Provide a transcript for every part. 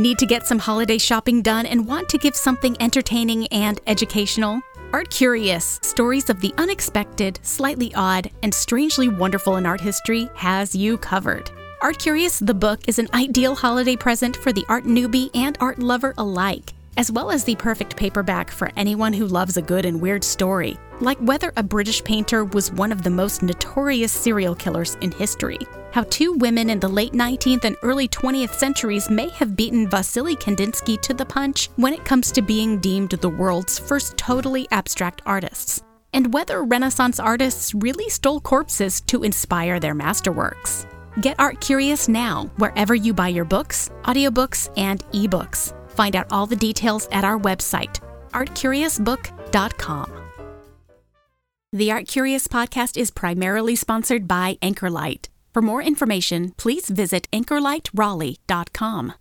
Need to get some holiday shopping done and want to give something entertaining and educational? Art Curious Stories of the Unexpected, Slightly Odd, and Strangely Wonderful in Art History has you covered. Art Curious, the book, is an ideal holiday present for the art newbie and art lover alike, as well as the perfect paperback for anyone who loves a good and weird story, like whether a British painter was one of the most notorious serial killers in history, how two women in the late 19th and early 20th centuries may have beaten Vasily Kandinsky to the punch when it comes to being deemed the world's first totally abstract artists, and whether Renaissance artists really stole corpses to inspire their masterworks. Get art curious now, wherever you buy your books, audiobooks, and ebooks. Find out all the details at our website, artcuriousbook.com. The Art Curious podcast is primarily sponsored by Anchorlight. For more information, please visit anchorlightraleigh.com.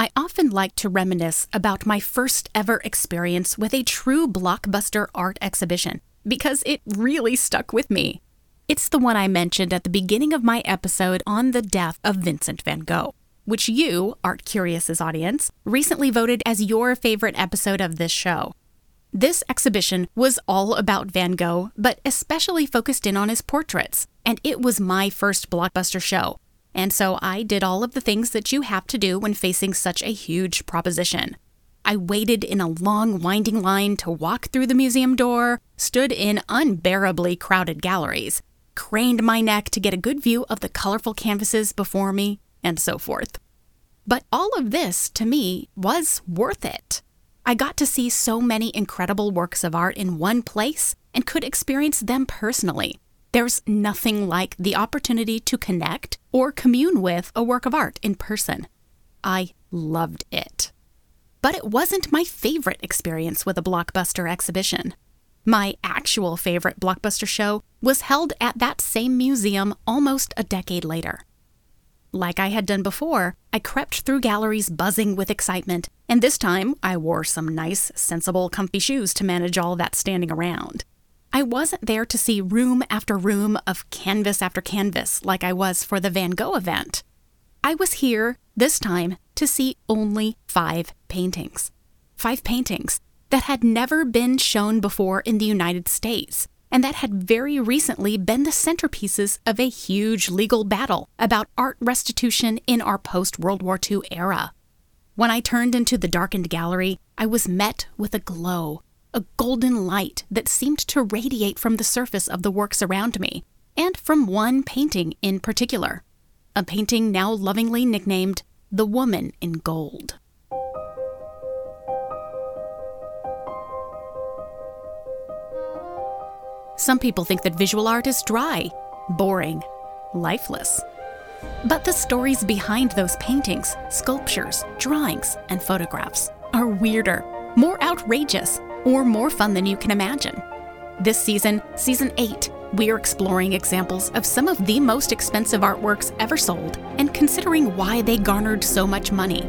I often like to reminisce about my first ever experience with a true blockbuster art exhibition because it really stuck with me. It's the one I mentioned at the beginning of my episode on the death of Vincent van Gogh, which you, Art Curious's audience, recently voted as your favorite episode of this show. This exhibition was all about Van Gogh, but especially focused in on his portraits, and it was my first blockbuster show. And so I did all of the things that you have to do when facing such a huge proposition. I waited in a long, winding line to walk through the museum door, stood in unbearably crowded galleries, craned my neck to get a good view of the colorful canvases before me, and so forth. But all of this, to me, was worth it. I got to see so many incredible works of art in one place and could experience them personally. There's nothing like the opportunity to connect or commune with a work of art in person. I loved it. But it wasn't my favorite experience with a blockbuster exhibition. My actual favorite blockbuster show was held at that same museum almost a decade later. Like I had done before, I crept through galleries buzzing with excitement, and this time I wore some nice, sensible, comfy shoes to manage all that standing around. I wasn't there to see room after room of canvas after canvas like I was for the Van Gogh event. I was here, this time, to see only five paintings. Five paintings that had never been shown before in the United States and that had very recently been the centerpieces of a huge legal battle about art restitution in our post World War II era. When I turned into the darkened gallery, I was met with a glow, a golden light that seemed to radiate from the surface of the works around me, and from one painting in particular, a painting now lovingly nicknamed The Woman in Gold. Some people think that visual art is dry, boring, lifeless. But the stories behind those paintings, sculptures, drawings, and photographs are weirder, more outrageous, or more fun than you can imagine. This season, season 8, we are exploring examples of some of the most expensive artworks ever sold and considering why they garnered so much money.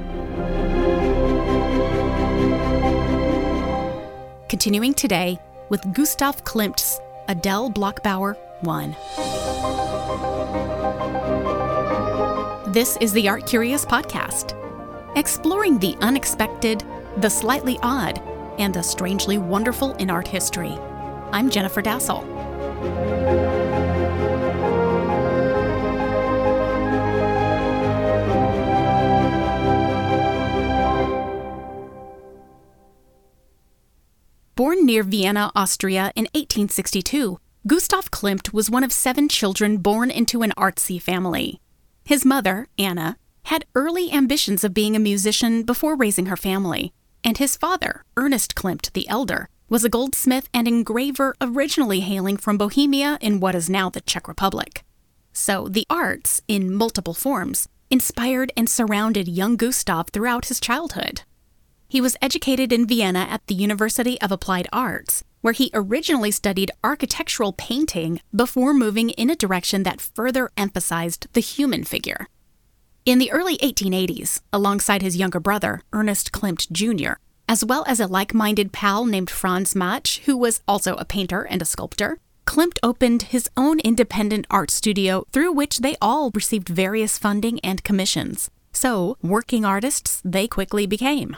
Continuing today with Gustav Klimt's Adele Bloch-Bauer 1. This is the Art Curious Podcast, exploring the unexpected, the slightly odd, and the strangely wonderful in art history. I'm Jennifer Dasal. Born near Vienna, Austria in 1862, Gustav Klimt was one of seven children born into an artsy family. His mother, Anna, had early ambitions of being a musician before raising her family, and his father, Ernest Klimt the Elder, was a goldsmith and engraver originally hailing from Bohemia in what is now the Czech Republic. So the arts, in multiple forms, inspired and surrounded young Gustav throughout his childhood. He was educated in Vienna at the University of Applied Arts, where he originally studied architectural painting before moving in a direction that further emphasized the human figure. In the early 1880s, alongside his younger brother, Ernest Klimt Jr., as well as a like minded pal named Franz Matsch, who was also a painter and a sculptor, Klimt opened his own independent art studio through which they all received various funding and commissions. So, working artists they quickly became.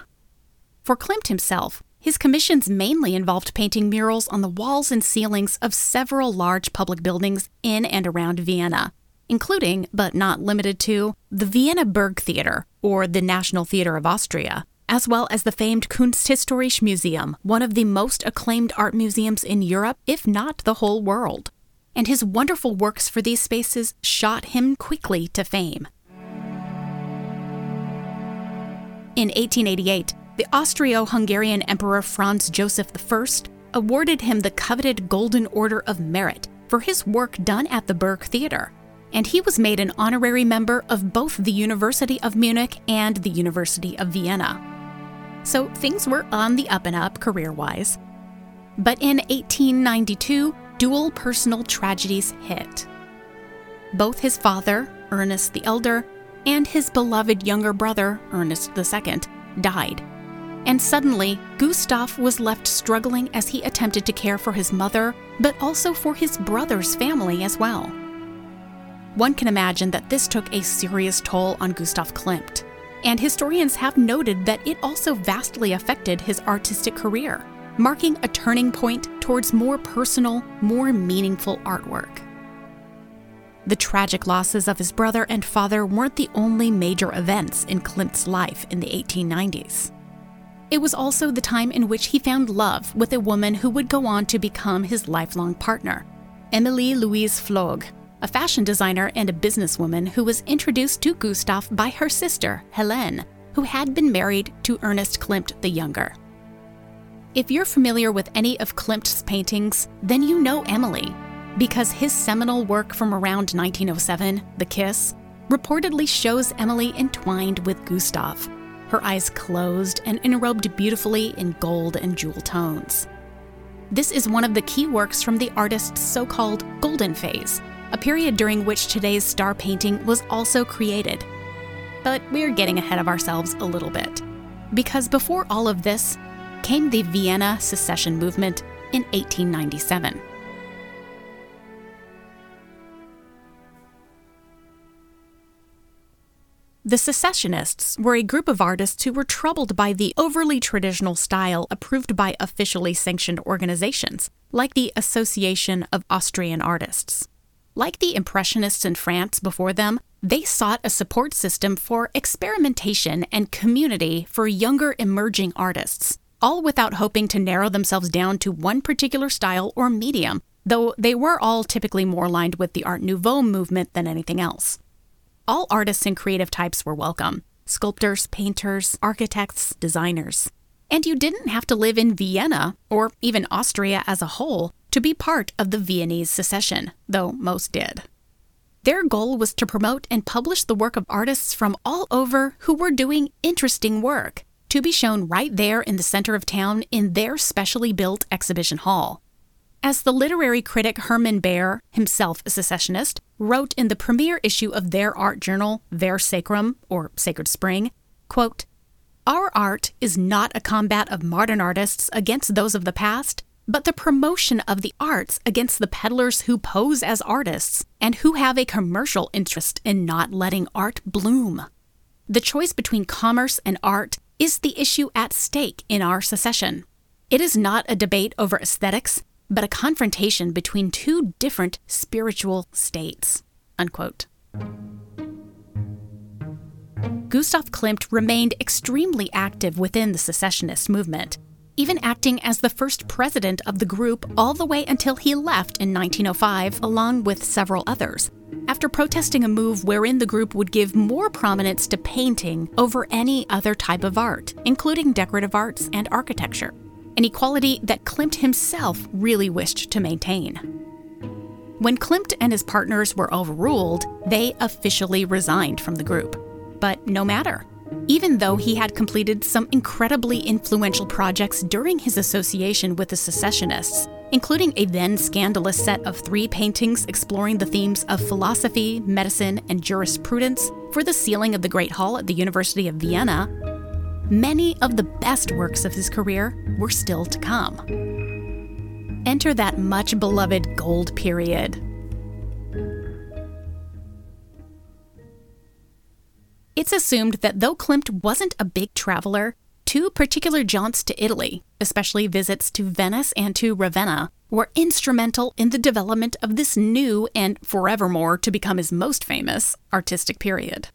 For Klimt himself, his commissions mainly involved painting murals on the walls and ceilings of several large public buildings in and around Vienna, including, but not limited to, the Vienna Burg Theater, or the National Theater of Austria, as well as the famed Kunsthistorische Museum, one of the most acclaimed art museums in Europe, if not the whole world. And his wonderful works for these spaces shot him quickly to fame. In 1888, the Austro Hungarian Emperor Franz Joseph I awarded him the coveted Golden Order of Merit for his work done at the Burg Theater, and he was made an honorary member of both the University of Munich and the University of Vienna. So things were on the up and up career wise. But in 1892, dual personal tragedies hit. Both his father, Ernest the Elder, and his beloved younger brother, Ernest II, died and suddenly, Gustav was left struggling as he attempted to care for his mother, but also for his brother's family as well. One can imagine that this took a serious toll on Gustav Klimt, and historians have noted that it also vastly affected his artistic career, marking a turning point towards more personal, more meaningful artwork. The tragic losses of his brother and father weren't the only major events in Klimt's life in the 1890s. It was also the time in which he found love with a woman who would go on to become his lifelong partner, Emilie Louise Flög, a fashion designer and a businesswoman who was introduced to Gustav by her sister, Helene, who had been married to Ernest Klimt the Younger. If you're familiar with any of Klimt's paintings, then you know Emily, because his seminal work from around 1907, The Kiss, reportedly shows Emily entwined with Gustav her eyes closed and enrobed beautifully in gold and jewel tones. This is one of the key works from the artist's so called Golden Phase, a period during which today's star painting was also created. But we're getting ahead of ourselves a little bit. Because before all of this came the Vienna secession movement in 1897. The secessionists were a group of artists who were troubled by the overly traditional style approved by officially sanctioned organizations, like the Association of Austrian Artists. Like the Impressionists in France before them, they sought a support system for experimentation and community for younger emerging artists, all without hoping to narrow themselves down to one particular style or medium, though they were all typically more aligned with the Art Nouveau movement than anything else. All artists and creative types were welcome sculptors, painters, architects, designers. And you didn't have to live in Vienna, or even Austria as a whole, to be part of the Viennese secession, though most did. Their goal was to promote and publish the work of artists from all over who were doing interesting work, to be shown right there in the center of town in their specially built exhibition hall. As the literary critic Hermann Bahr, himself a secessionist, wrote in the premiere issue of their art journal, Ver Sacrum, or Sacred Spring, quote, Our art is not a combat of modern artists against those of the past, but the promotion of the arts against the peddlers who pose as artists and who have a commercial interest in not letting art bloom. The choice between commerce and art is the issue at stake in our secession. It is not a debate over aesthetics, but a confrontation between two different spiritual states. Unquote. Gustav Klimt remained extremely active within the secessionist movement, even acting as the first president of the group all the way until he left in 1905, along with several others, after protesting a move wherein the group would give more prominence to painting over any other type of art, including decorative arts and architecture an equality that Klimt himself really wished to maintain. When Klimt and his partners were overruled, they officially resigned from the group. But no matter. Even though he had completed some incredibly influential projects during his association with the secessionists, including a then scandalous set of three paintings exploring the themes of philosophy, medicine, and jurisprudence for the ceiling of the Great Hall at the University of Vienna, many of the best works of his career were still to come. Enter that much beloved gold period. It's assumed that though Klimt wasn't a big traveler, two particular jaunts to Italy, especially visits to Venice and to Ravenna, were instrumental in the development of this new and forevermore to become his most famous artistic period.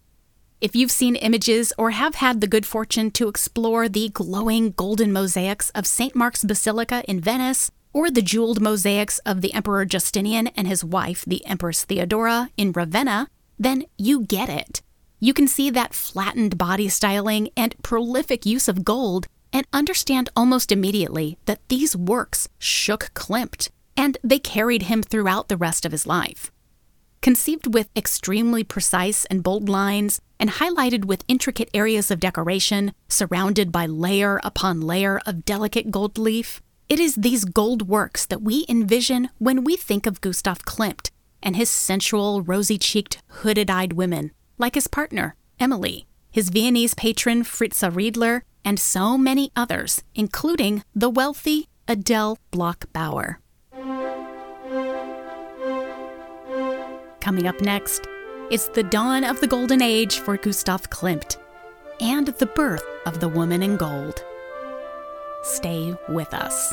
If you've seen images or have had the good fortune to explore the glowing golden mosaics of St. Mark's Basilica in Venice, or the jeweled mosaics of the Emperor Justinian and his wife, the Empress Theodora, in Ravenna, then you get it. You can see that flattened body styling and prolific use of gold and understand almost immediately that these works shook Klimt and they carried him throughout the rest of his life. Conceived with extremely precise and bold lines and highlighted with intricate areas of decoration, surrounded by layer upon layer of delicate gold leaf, it is these gold works that we envision when we think of Gustav Klimt and his sensual, rosy cheeked, hooded eyed women, like his partner, Emily, his Viennese patron, Fritza Riedler, and so many others, including the wealthy Adele Bloch Bauer. Coming up next, it's the dawn of the golden age for Gustav Klimt and the birth of the woman in gold. Stay with us.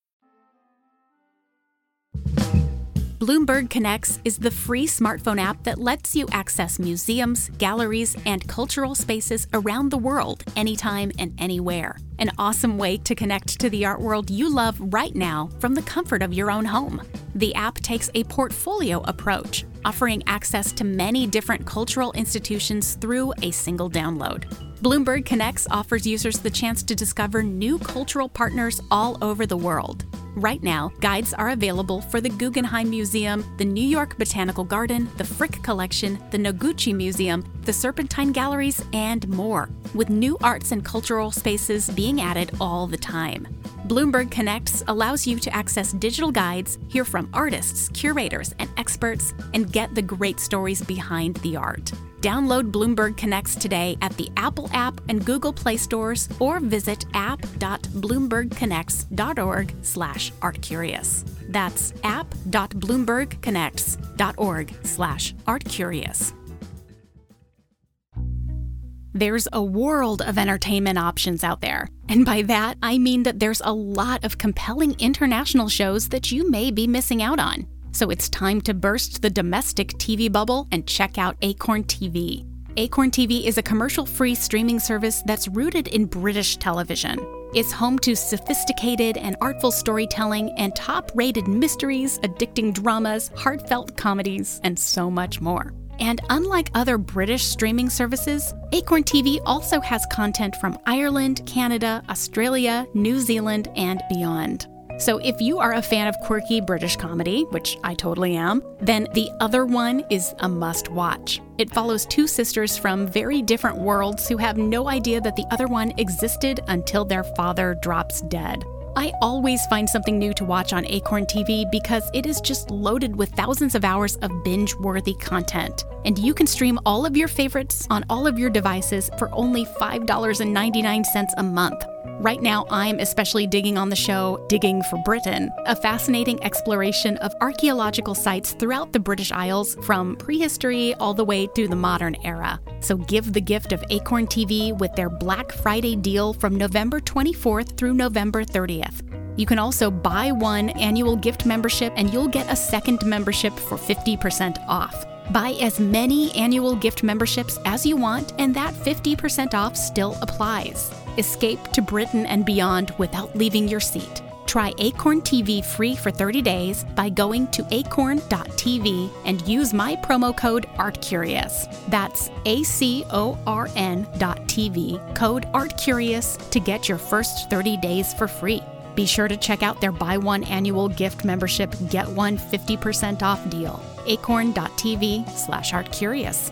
Bloomberg Connects is the free smartphone app that lets you access museums, galleries, and cultural spaces around the world anytime and anywhere. An awesome way to connect to the art world you love right now from the comfort of your own home. The app takes a portfolio approach, offering access to many different cultural institutions through a single download. Bloomberg Connects offers users the chance to discover new cultural partners all over the world. Right now, guides are available for the Guggenheim Museum, the New York Botanical Garden, the Frick Collection, the Noguchi Museum, the Serpentine Galleries, and more, with new arts and cultural spaces being added all the time. Bloomberg Connects allows you to access digital guides, hear from artists, curators, and experts, and get the great stories behind the art. Download Bloomberg Connects today at the Apple app and Google Play stores or visit app.bloombergconnects.org slash artcurious. That's app.bloombergconnects.org slash artcurious. There's a world of entertainment options out there. And by that, I mean that there's a lot of compelling international shows that you may be missing out on. So it's time to burst the domestic TV bubble and check out Acorn TV. Acorn TV is a commercial free streaming service that's rooted in British television. It's home to sophisticated and artful storytelling and top rated mysteries, addicting dramas, heartfelt comedies, and so much more. And unlike other British streaming services, Acorn TV also has content from Ireland, Canada, Australia, New Zealand, and beyond. So if you are a fan of quirky British comedy, which I totally am, then The Other One is a must watch. It follows two sisters from very different worlds who have no idea that the other one existed until their father drops dead. I always find something new to watch on Acorn TV because it is just loaded with thousands of hours of binge worthy content. And you can stream all of your favorites on all of your devices for only $5.99 a month. Right now, I'm especially digging on the show Digging for Britain, a fascinating exploration of archaeological sites throughout the British Isles from prehistory all the way to the modern era. So give the gift of Acorn TV with their Black Friday deal from November 24th through November 30th. You can also buy one annual gift membership and you'll get a second membership for 50% off. Buy as many annual gift memberships as you want, and that 50% off still applies. Escape to Britain and beyond without leaving your seat. Try Acorn TV free for 30 days by going to acorn.tv and use my promo code ArtCurious. That's A C O R N TV, code ArtCurious to get your first 30 days for free. Be sure to check out their buy one annual gift membership, get one 50% off deal. acorn.tv slash artcurious.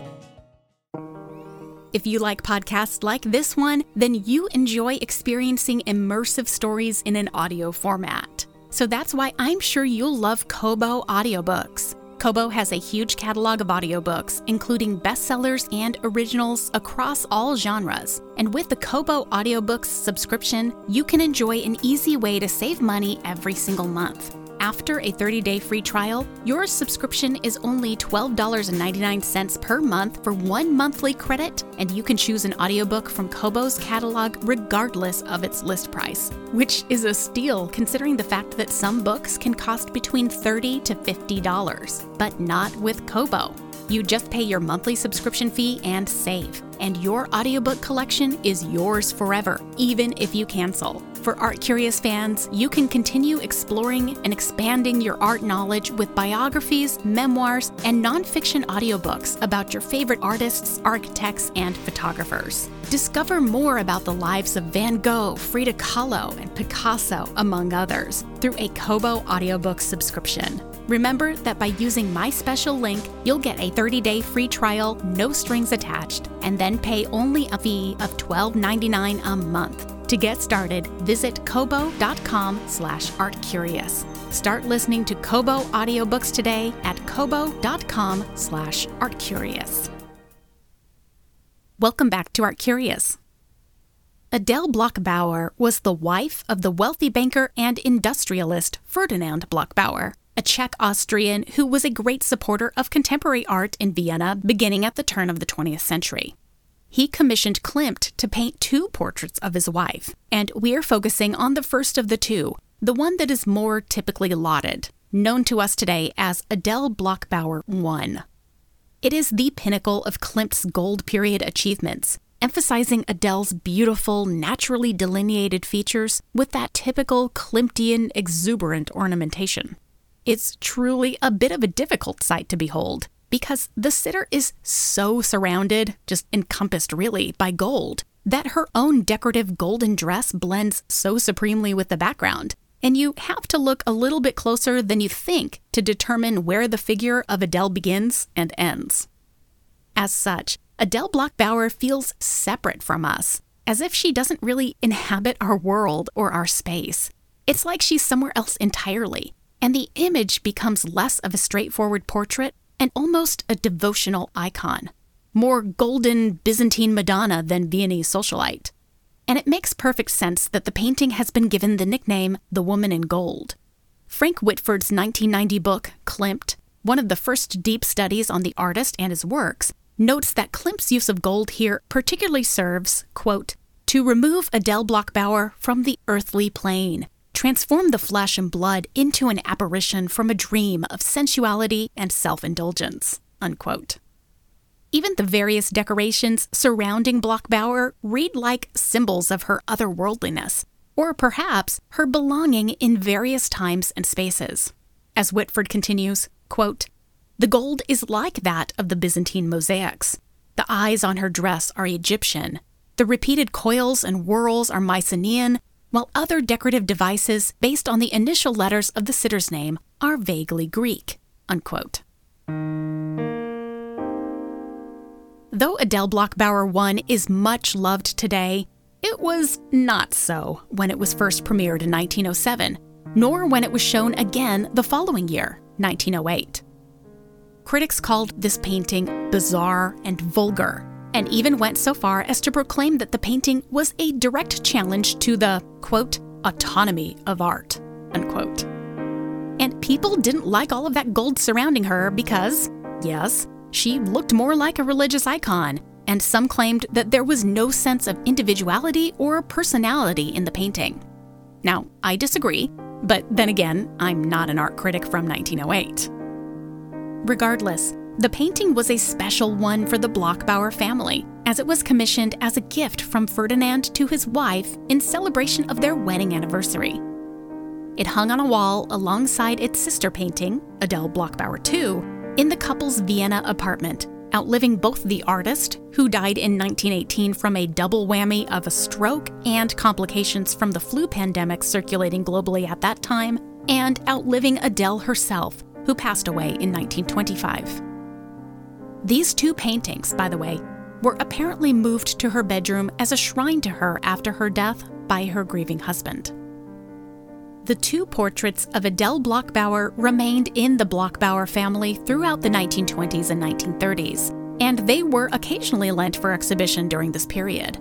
If you like podcasts like this one, then you enjoy experiencing immersive stories in an audio format. So that's why I'm sure you'll love Kobo audiobooks. Kobo has a huge catalog of audiobooks, including bestsellers and originals across all genres. And with the Kobo Audiobooks subscription, you can enjoy an easy way to save money every single month. After a 30 day free trial, your subscription is only $12.99 per month for one monthly credit, and you can choose an audiobook from Kobo's catalog regardless of its list price, which is a steal considering the fact that some books can cost between 30 to $50, but not with Kobo. You just pay your monthly subscription fee and save, and your audiobook collection is yours forever, even if you cancel. For art curious fans, you can continue exploring and expanding your art knowledge with biographies, memoirs, and nonfiction audiobooks about your favorite artists, architects, and photographers. Discover more about the lives of Van Gogh, Frida Kahlo, and Picasso, among others, through a Kobo audiobook subscription. Remember that by using my special link, you'll get a 30-day free trial, no strings attached, and then pay only a fee of $12.99 a month. To get started, visit kobo.com slash artcurious. Start listening to Kobo audiobooks today at kobo.com slash artcurious. Welcome back to Art Curious. Adele Bloch-Bauer was the wife of the wealthy banker and industrialist Ferdinand Bloch-Bauer, a Czech Austrian who was a great supporter of contemporary art in Vienna beginning at the turn of the 20th century. He commissioned Klimt to paint two portraits of his wife, and we're focusing on the first of the two, the one that is more typically lauded, known to us today as Adele Bloch-Bauer I. It is the pinnacle of Klimt's gold period achievements, emphasizing Adele's beautiful, naturally delineated features with that typical Klimtian exuberant ornamentation. It's truly a bit of a difficult sight to behold because the sitter is so surrounded, just encompassed really, by gold that her own decorative golden dress blends so supremely with the background. And you have to look a little bit closer than you think to determine where the figure of Adele begins and ends. As such, Adele Bloch-Bauer feels separate from us, as if she doesn't really inhabit our world or our space. It's like she's somewhere else entirely, and the image becomes less of a straightforward portrait and almost a devotional icon. More golden Byzantine Madonna than Viennese socialite and it makes perfect sense that the painting has been given the nickname The Woman in Gold. Frank Whitford's 1990 book, Klimt, one of the first deep studies on the artist and his works, notes that Klimt's use of gold here particularly serves, quote, to remove Adele Bloch-Bauer from the earthly plane, transform the flesh and blood into an apparition from a dream of sensuality and self indulgence. Even the various decorations surrounding Bloch-Bauer read like symbols of her otherworldliness, or perhaps her belonging in various times and spaces. As Whitford continues, quote, The gold is like that of the Byzantine mosaics. The eyes on her dress are Egyptian. The repeated coils and whorls are Mycenaean, while other decorative devices based on the initial letters of the sitter's name are vaguely Greek. Unquote. Though Adele Bloch-Bauer I is much loved today, it was not so when it was first premiered in 1907, nor when it was shown again the following year, 1908. Critics called this painting bizarre and vulgar, and even went so far as to proclaim that the painting was a direct challenge to the, quote, autonomy of art, unquote. And people didn't like all of that gold surrounding her because, yes, she looked more like a religious icon, and some claimed that there was no sense of individuality or personality in the painting. Now, I disagree, but then again, I'm not an art critic from 1908. Regardless, the painting was a special one for the Bloch-Bauer family, as it was commissioned as a gift from Ferdinand to his wife in celebration of their wedding anniversary. It hung on a wall alongside its sister painting, Adele Bloch-Bauer II, in the couple's Vienna apartment, outliving both the artist, who died in 1918 from a double whammy of a stroke and complications from the flu pandemic circulating globally at that time, and outliving Adele herself, who passed away in 1925. These two paintings, by the way, were apparently moved to her bedroom as a shrine to her after her death by her grieving husband. The two portraits of Adele Bloch-Bauer remained in the Bloch-Bauer family throughout the 1920s and 1930s, and they were occasionally lent for exhibition during this period.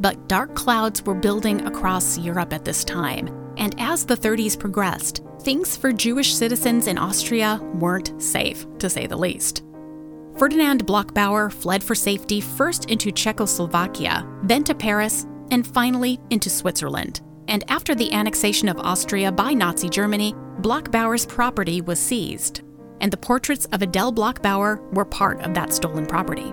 But dark clouds were building across Europe at this time, and as the 30s progressed, things for Jewish citizens in Austria weren't safe, to say the least. Ferdinand Bloch-Bauer fled for safety first into Czechoslovakia, then to Paris, and finally into Switzerland and after the annexation of Austria by Nazi Germany, Bloch-Bauer's property was seized, and the portraits of Adele Bloch-Bauer were part of that stolen property.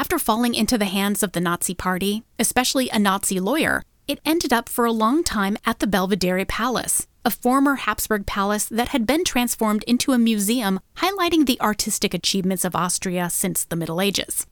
After falling into the hands of the Nazi Party, especially a Nazi lawyer, it ended up for a long time at the Belvedere Palace, a former Habsburg palace that had been transformed into a museum highlighting the artistic achievements of Austria since the Middle Ages.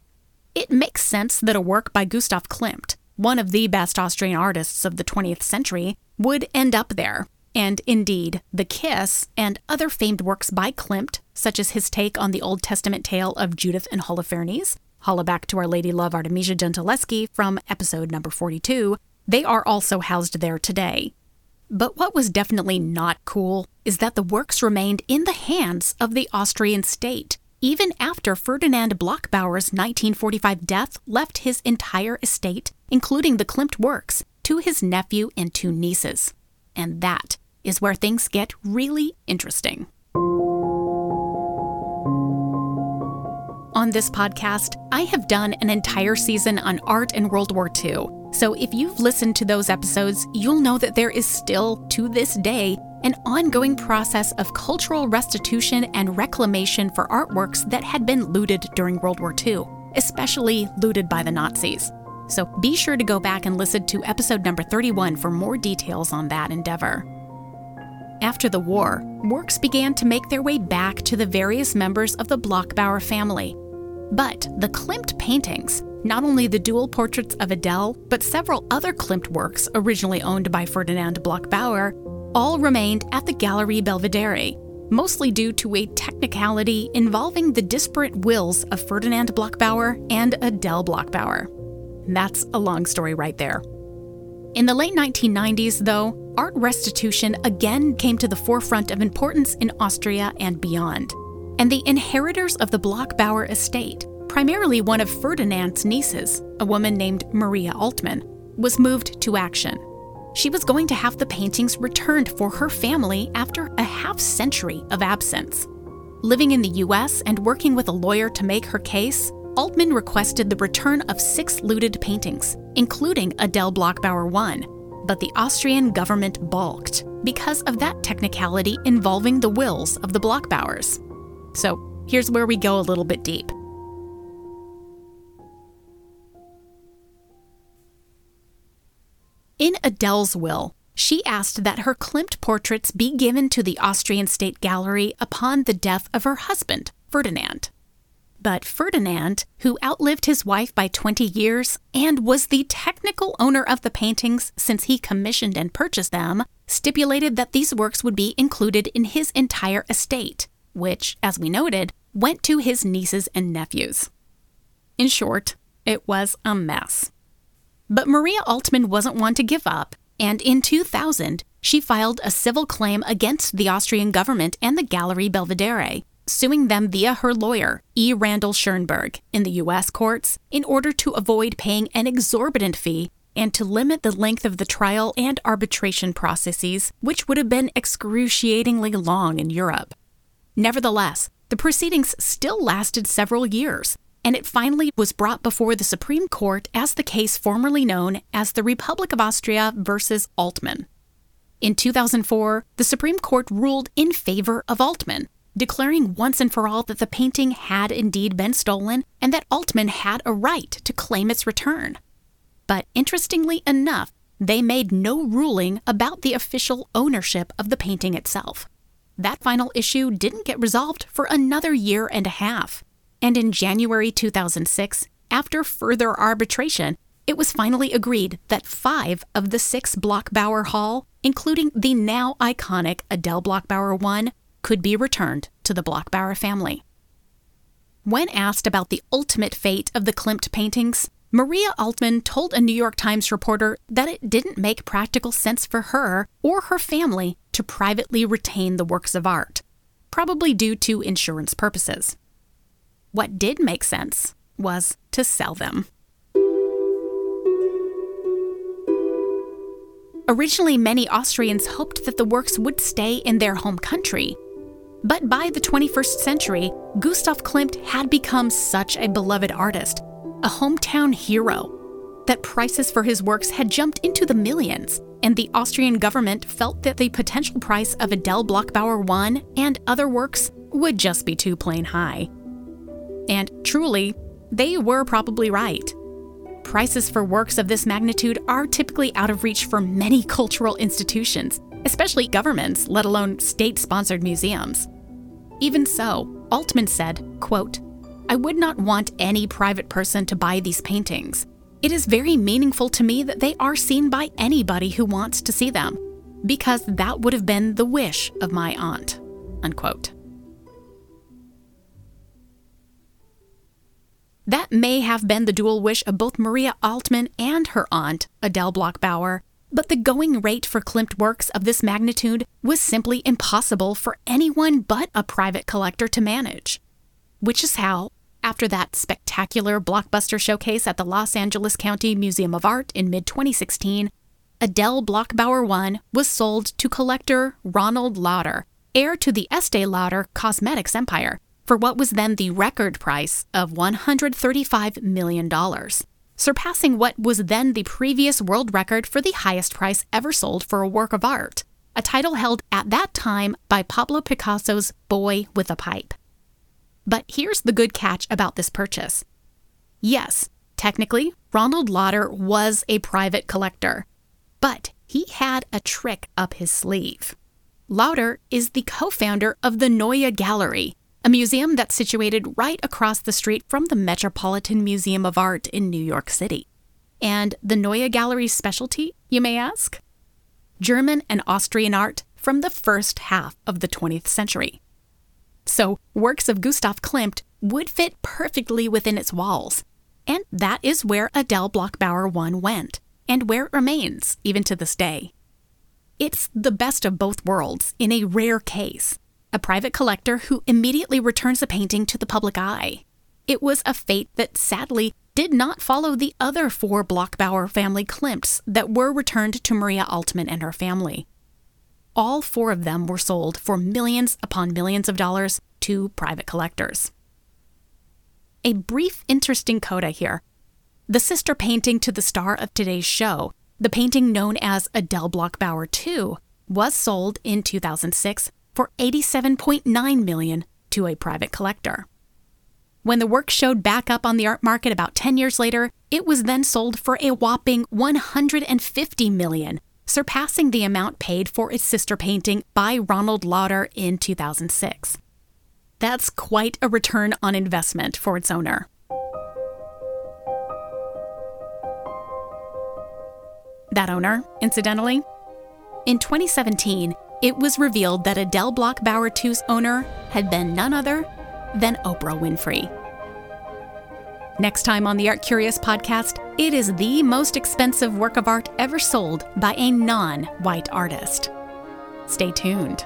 It makes sense that a work by Gustav Klimt, one of the best Austrian artists of the 20th century, would end up there. And indeed, The Kiss and other famed works by Klimt, such as his take on the Old Testament tale of Judith and Holofernes, Holla back to our lady love Artemisia Gentileschi from episode number 42. They are also housed there today. But what was definitely not cool is that the works remained in the hands of the Austrian state, even after Ferdinand Bloch-Bauer's 1945 death left his entire estate, including the Klimt works, to his nephew and two nieces. And that is where things get really interesting. On this podcast, I have done an entire season on art in World War II. So if you've listened to those episodes, you'll know that there is still, to this day, an ongoing process of cultural restitution and reclamation for artworks that had been looted during World War II, especially looted by the Nazis. So be sure to go back and listen to episode number 31 for more details on that endeavor. After the war, works began to make their way back to the various members of the Bloch-Bauer family, but the Klimt paintings, not only the dual portraits of Adele, but several other Klimt works originally owned by Ferdinand Bloch-Bauer, all remained at the Galerie Belvedere, mostly due to a technicality involving the disparate wills of Ferdinand Bloch-Bauer and Adele Bloch-Bauer. That's a long story right there. In the late 1990s, though, art restitution again came to the forefront of importance in Austria and beyond and the inheritors of the Bloch-Bauer estate, primarily one of Ferdinand's nieces, a woman named Maria Altmann, was moved to action. She was going to have the paintings returned for her family after a half century of absence. Living in the US and working with a lawyer to make her case, Altmann requested the return of six looted paintings, including Adele Bloch-Bauer I, but the Austrian government balked because of that technicality involving the wills of the Bloch-Bauers. So here's where we go a little bit deep. In Adele's will, she asked that her Klimt portraits be given to the Austrian State Gallery upon the death of her husband, Ferdinand. But Ferdinand, who outlived his wife by 20 years and was the technical owner of the paintings since he commissioned and purchased them, stipulated that these works would be included in his entire estate, which, as we noted, went to his nieces and nephews. In short, it was a mess. But Maria Altmann wasn't one to give up and in 2000, she filed a civil claim against the Austrian government and the Gallery Belvedere, suing them via her lawyer, E. Randol Schoenberg, in the U.S. courts in order to avoid paying an exorbitant fee and to limit the length of the trial and arbitration processes, which would have been excruciatingly long in Europe. Nevertheless, the proceedings still lasted several years, and it finally was brought before the Supreme Court as the case formerly known as the Republic of Austria versus Altmann. In 2004, the Supreme Court ruled in favor of Altmann, declaring once and for all that the painting had indeed been stolen and that Altmann had a right to claim its return. But interestingly enough, they made no ruling about the official ownership of the painting itself. That final issue didn't get resolved for another year and a half. And in January 2006, after further arbitration, it was finally agreed that five of the six Bloch-Bauer Hall, including the now iconic Adele Bloch-Bauer 1, could be returned to the Bloch-Bauer family. When asked about the ultimate fate of the Klimt paintings, Maria Altmann told a New York Times reporter that it didn't make practical sense for her or her family to privately retain the works of art, probably due to insurance purposes. What did make sense was to sell them. Originally, many Austrians hoped that the works would stay in their home country. But by the 21st century, Gustav Klimt had become such a beloved artist, a hometown hero, that prices for his works had jumped into the millions, and the Austrian government felt that the potential price of Adele Bloch-Bauer 1 and other works would just be too plain high. And truly, they were probably right. Prices for works of this magnitude are typically out of reach for many cultural institutions, especially governments, let alone state-sponsored museums. Even so, Altmann said, quote, I would not want any private person to buy these paintings. It is very meaningful to me that they are seen by anybody who wants to see them, because that would have been the wish of my aunt. Unquote. That may have been the dual wish of both Maria Altmann and her aunt, Adele Bloch-Bauer, but the going rate for Klimt works of this magnitude was simply impossible for anyone but a private collector to manage. Which is how, after that spectacular blockbuster showcase at the Los Angeles County Museum of Art in mid 2016, Adele Bloch-Bauer 1 was sold to collector Ronald Lauder, heir to the Estee Lauder cosmetics empire, for what was then the record price of $135 million, surpassing what was then the previous world record for the highest price ever sold for a work of art, a title held at that time by Pablo Picasso's Boy with a Pipe. But here's the good catch about this purchase. Yes, technically, Ronald Lauder was a private collector, but he had a trick up his sleeve. Lauder is the co founder of the Neue Gallery, a museum that's situated right across the street from the Metropolitan Museum of Art in New York City. And the Neue Gallery's specialty, you may ask? German and Austrian art from the first half of the 20th century. So, works of Gustav Klimt would fit perfectly within its walls. And that is where Adele Bloch-Bauer 1 went, and where it remains even to this day. It's the best of both worlds in a rare case a private collector who immediately returns a painting to the public eye. It was a fate that sadly did not follow the other four Bloch-Bauer family Klimts that were returned to Maria Altmann and her family. All four of them were sold for millions upon millions of dollars to private collectors. A brief, interesting coda here. The sister painting to the star of today's show, the painting known as Adele Bloch-Bauer II, was sold in 2006 for 87.9 million to a private collector. When the work showed back up on the art market about 10 years later, it was then sold for a whopping 150 million, surpassing the amount paid for its sister painting by Ronald Lauder in 2006. That's quite a return on investment for its owner. That owner, incidentally, in 2017, it was revealed that Adele Bloch-Bauer II's owner had been none other than Oprah Winfrey. Next time on the Art Curious podcast, it is the most expensive work of art ever sold by a non white artist. Stay tuned.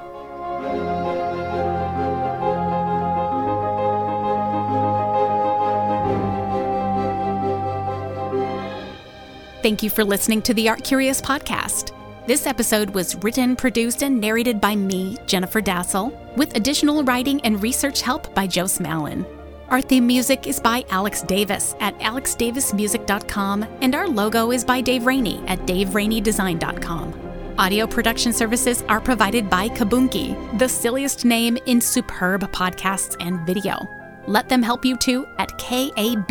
Thank you for listening to the Art Curious podcast. This episode was written, produced, and narrated by me, Jennifer Dasal, with additional writing and research help by Joe Smallin. Our theme music is by Alex Davis at alexdavismusic.com, and our logo is by Dave Rainey at daveraineydesign.com. Audio production services are provided by Kaboonki, the silliest name in superb podcasts and video. Let them help you too at K-A-B-O-O-N-K-I.com.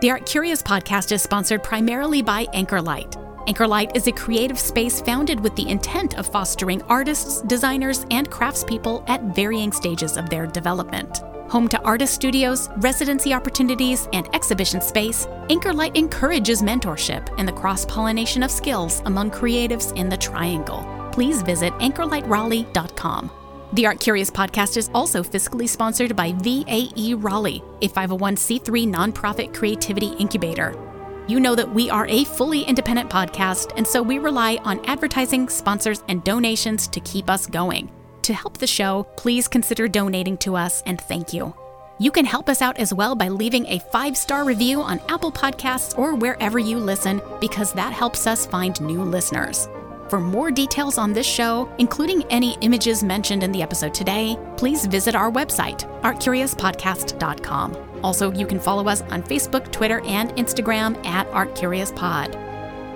The Art Curious podcast is sponsored primarily by Anchorlight. Anchorlight is a creative space founded with the intent of fostering artists, designers, and craftspeople at varying stages of their development. Home to artist studios, residency opportunities, and exhibition space, Anchorlight encourages mentorship and the cross pollination of skills among creatives in the Triangle. Please visit anchorlightraleigh.com. The Art Curious podcast is also fiscally sponsored by VAE Raleigh, a 501c3 nonprofit creativity incubator. You know that we are a fully independent podcast, and so we rely on advertising, sponsors, and donations to keep us going. To help the show, please consider donating to us, and thank you. You can help us out as well by leaving a five star review on Apple Podcasts or wherever you listen, because that helps us find new listeners. For more details on this show, including any images mentioned in the episode today, please visit our website, artcuriouspodcast.com. Also, you can follow us on Facebook, Twitter, and Instagram at ArtCuriousPod.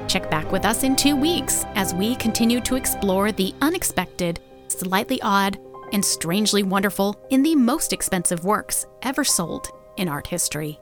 Check back with us in two weeks as we continue to explore the unexpected, slightly odd, and strangely wonderful in the most expensive works ever sold in art history.